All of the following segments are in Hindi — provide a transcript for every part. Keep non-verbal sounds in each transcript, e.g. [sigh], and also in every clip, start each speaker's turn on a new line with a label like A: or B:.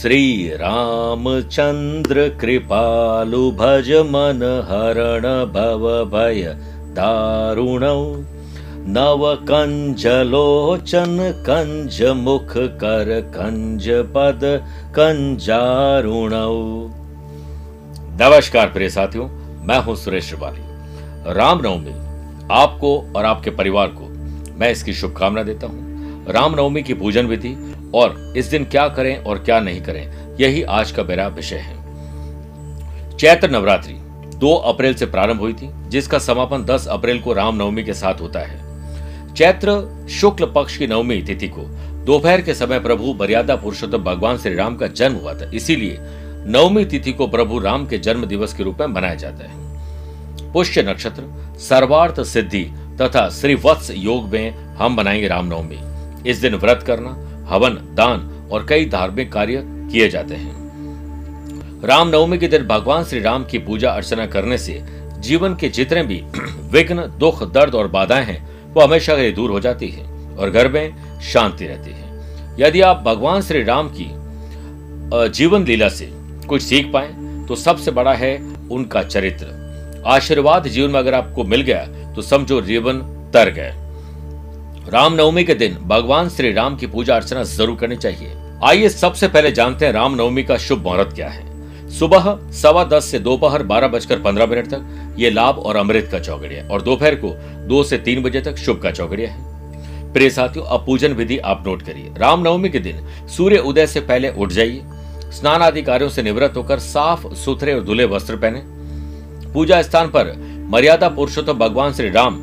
A: श्री रामचंद्र कृपालु भज मन हरण भव भय दारुणौ। नव कंज लोचन कंज मुख कर कंज पद कंजारुणौ। नमस्कार प्रिय साथियों, मैं हूँ सुरेश श्रिवाली। रामनवमी, आपको और आपके परिवार को मैं इसकी शुभकामना देता हूँ। रामनवमी की पूजन विधि और इस दिन क्या करें और क्या नहीं करें, यही आज का मेरा विषय है। चैत्र नवरात्रि 2 अप्रैल से प्रारंभ हुई थी, जिसका समापन 10 अप्रैल को रामनवमी के साथ होता है। चैत्र शुक्ल पक्ष की नवमी तिथि को दोपहर के समय प्रभु मर्यादा पुरुषोत्तम भगवान श्री राम का जन्म हुआ था। इसीलिए नवमी तिथि को प्रभु राम के जन्म दिवस के रूप में मनाया जाता है। पुष्य नक्षत्र, सर्वार्थ सिद्धि तथा श्रीवत्स योग में हम मनाएँगे रामनवमी। इस दिन व्रत करना हवन, दान और कई धार्मिक कार्य किए जाते हैं। रामनवमी के दिन भगवान श्री राम की पूजा अर्चना करने से जीवन के जितने भी [clears throat] विघ्न, दुख, दर्द और बाधाएँ हैं, वो हमेशा के लिए दूर हो जाती है और घर में शांति रहती है। यदि आप भगवान श्री राम की जीवन लीला से कुछ सीख पाए तो सबसे बड़ा है उनका चरित्र। आशीर्वाद जीवन में अगर आपको मिल गया तो समझो जीवन तर गए रामनवमी के दिन भगवान श्री राम की पूजा अर्चना ज़रूर करनी चाहिए। आइए सबसे पहले जानते हैं रामनवमी का शुभ मुहूर्त क्या है। सुबह सवा दस से दोपहर बारह बजकर पंद्रह मिनट तक ये लाभ और अमृत का चौगड़िया और दोपहर को दो से तीन बजे तक शुभ का चौगड़िया है। प्रिय साथियों, अब पूजन विधि आप नोट करिए। रामनवमी के दिन सूर्य उदय से पहले उठ जाइए, स्नान आदि कार्यों से निवृत्त होकर साफ़, सुथरे और धुले वस्त्र पहने। पूजा स्थान पर मर्यादा पुरुषोत्तम भगवान श्री राम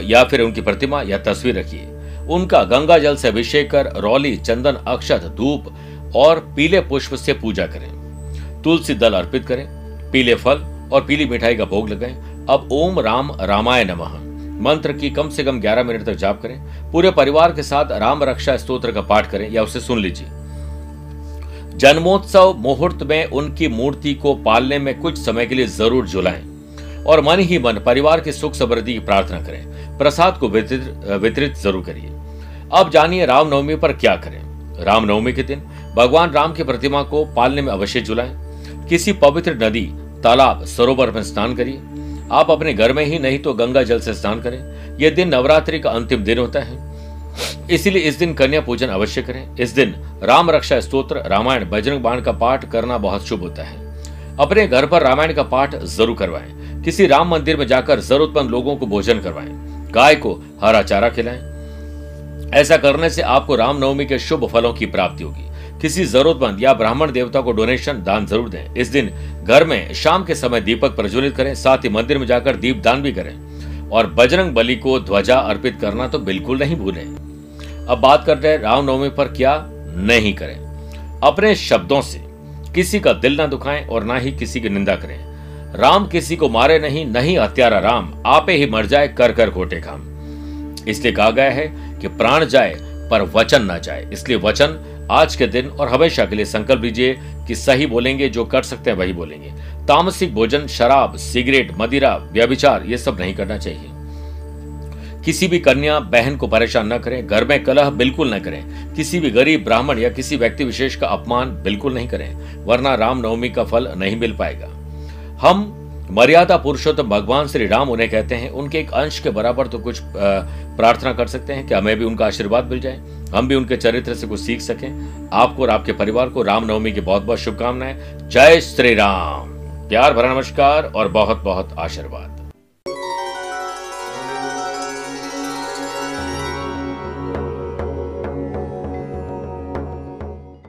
A: या फिर उनकी प्रतिमा या तस्वीर रखिए। उनका गंगा जल से अभिषेक कर, रौली, चंदन, अक्षत, धूप और पीले पुष्प से पूजा करें। तुलसी दल अर्पित करें, पीले फल और पीली मिठाई का भोग लगाएँ। अब ओम राम रामाय नमः। मंत्र की कम से कम 11 मिनट तक जाप करें। पूरे परिवार के साथ राम रक्षा स्तोत्र का पाठ करें या उसे सुन लीजिए। जन्मोत्सव मुहूर्त में उनकी मूर्ति को पालने में कुछ समय के लिए ज़रूर झुलाएँ और मन ही मन, परिवार की सुख समृद्धि की प्रार्थना करें। प्रसाद को वितरित ज़रूर करिए। अब जानिए रामनवमी पर क्या करें। रामनवमी के दिन भगवान राम की प्रतिमा को पालने में अवश्य झुलाएँ। किसी पवित्र नदी, तालाब, सरोवर में स्नान करिए। आप अपने घर में ही नहीं तो गंगा जल से स्नान करें। यह दिन नवरात्रि का अंतिम दिन होता है। इसलिए इस दिन कन्या पूजन अवश्य करें। इस दिन राम रक्षा स्तोत्र, रामायण, बजरंग बाण का पाठ करना बहुत शुभ होता है। अपने घर पर रामायण का पाठ ज़रूर करवाएँ। किसी राम मंदिर में जाकर जरूरतमंद लोगों को भोजन करवाएँ। गाय को हरा चारा खिलाएँ। ऐसा करने से आपको रामनवमी के शुभ फलों की प्राप्ति होगी। किसी जरूरतमंद या ब्राह्मण देवता को डोनेशन दान ज़रूर दें। इस दिन घर में शाम के समय दीपक प्रज्वलित करें, साथ ही मंदिर में जाकर दीप दान भी करें। और बजरंग बली को ध्वजा अर्पित करना तो बिल्कुल नहीं भूलें। अब बात करते हैं रामनवमी पर क्या नहीं करें। अपने शब्दों से किसी का दिल ना दुखाएँ और ना ही किसी की निंदा करें। राम किसी को मारे नहीं नहीं हत्यारा राम। आपे ही मर जाए कर कर खोटे काम इसलिए कहा गया है कि प्राण जाए, पर वचन ना जाए। इसलिए वचन आज के दिन और हमेशा के लिए संकल्प लीजिए कि सही बोलेंगे, जो कर सकते हैं वही बोलेंगे। तामसिक भोजन, शराब, सिगरेट, मदिरा, व्यभिचार, ये सब नहीं करना चाहिए। किसी भी कन्या बहन को परेशान न करें, घर में कलह बिल्कुल न करें। किसी भी गरीब ब्राह्मण या किसी व्यक्ति विशेष का अपमान बिल्कुल नहीं करें, वरना राम नवमी का फल नहीं मिल पाएगा। हम मर्यादा पुरुषोत्तम भगवान श्री राम उन्हें कहते हैं, उनके एक अंश के बराबर तो कुछ प्रार्थना कर सकते हैं कि हमें भी उनका आशीर्वाद मिल जाए, हम भी उनके चरित्र से कुछ सीख सकें। आपको और आपके परिवार को रामनवमी की बहुत बहुत शुभकामनाएँ। जय श्री राम प्यार भरा नमस्कार और बहुत बहुत आशीर्वाद।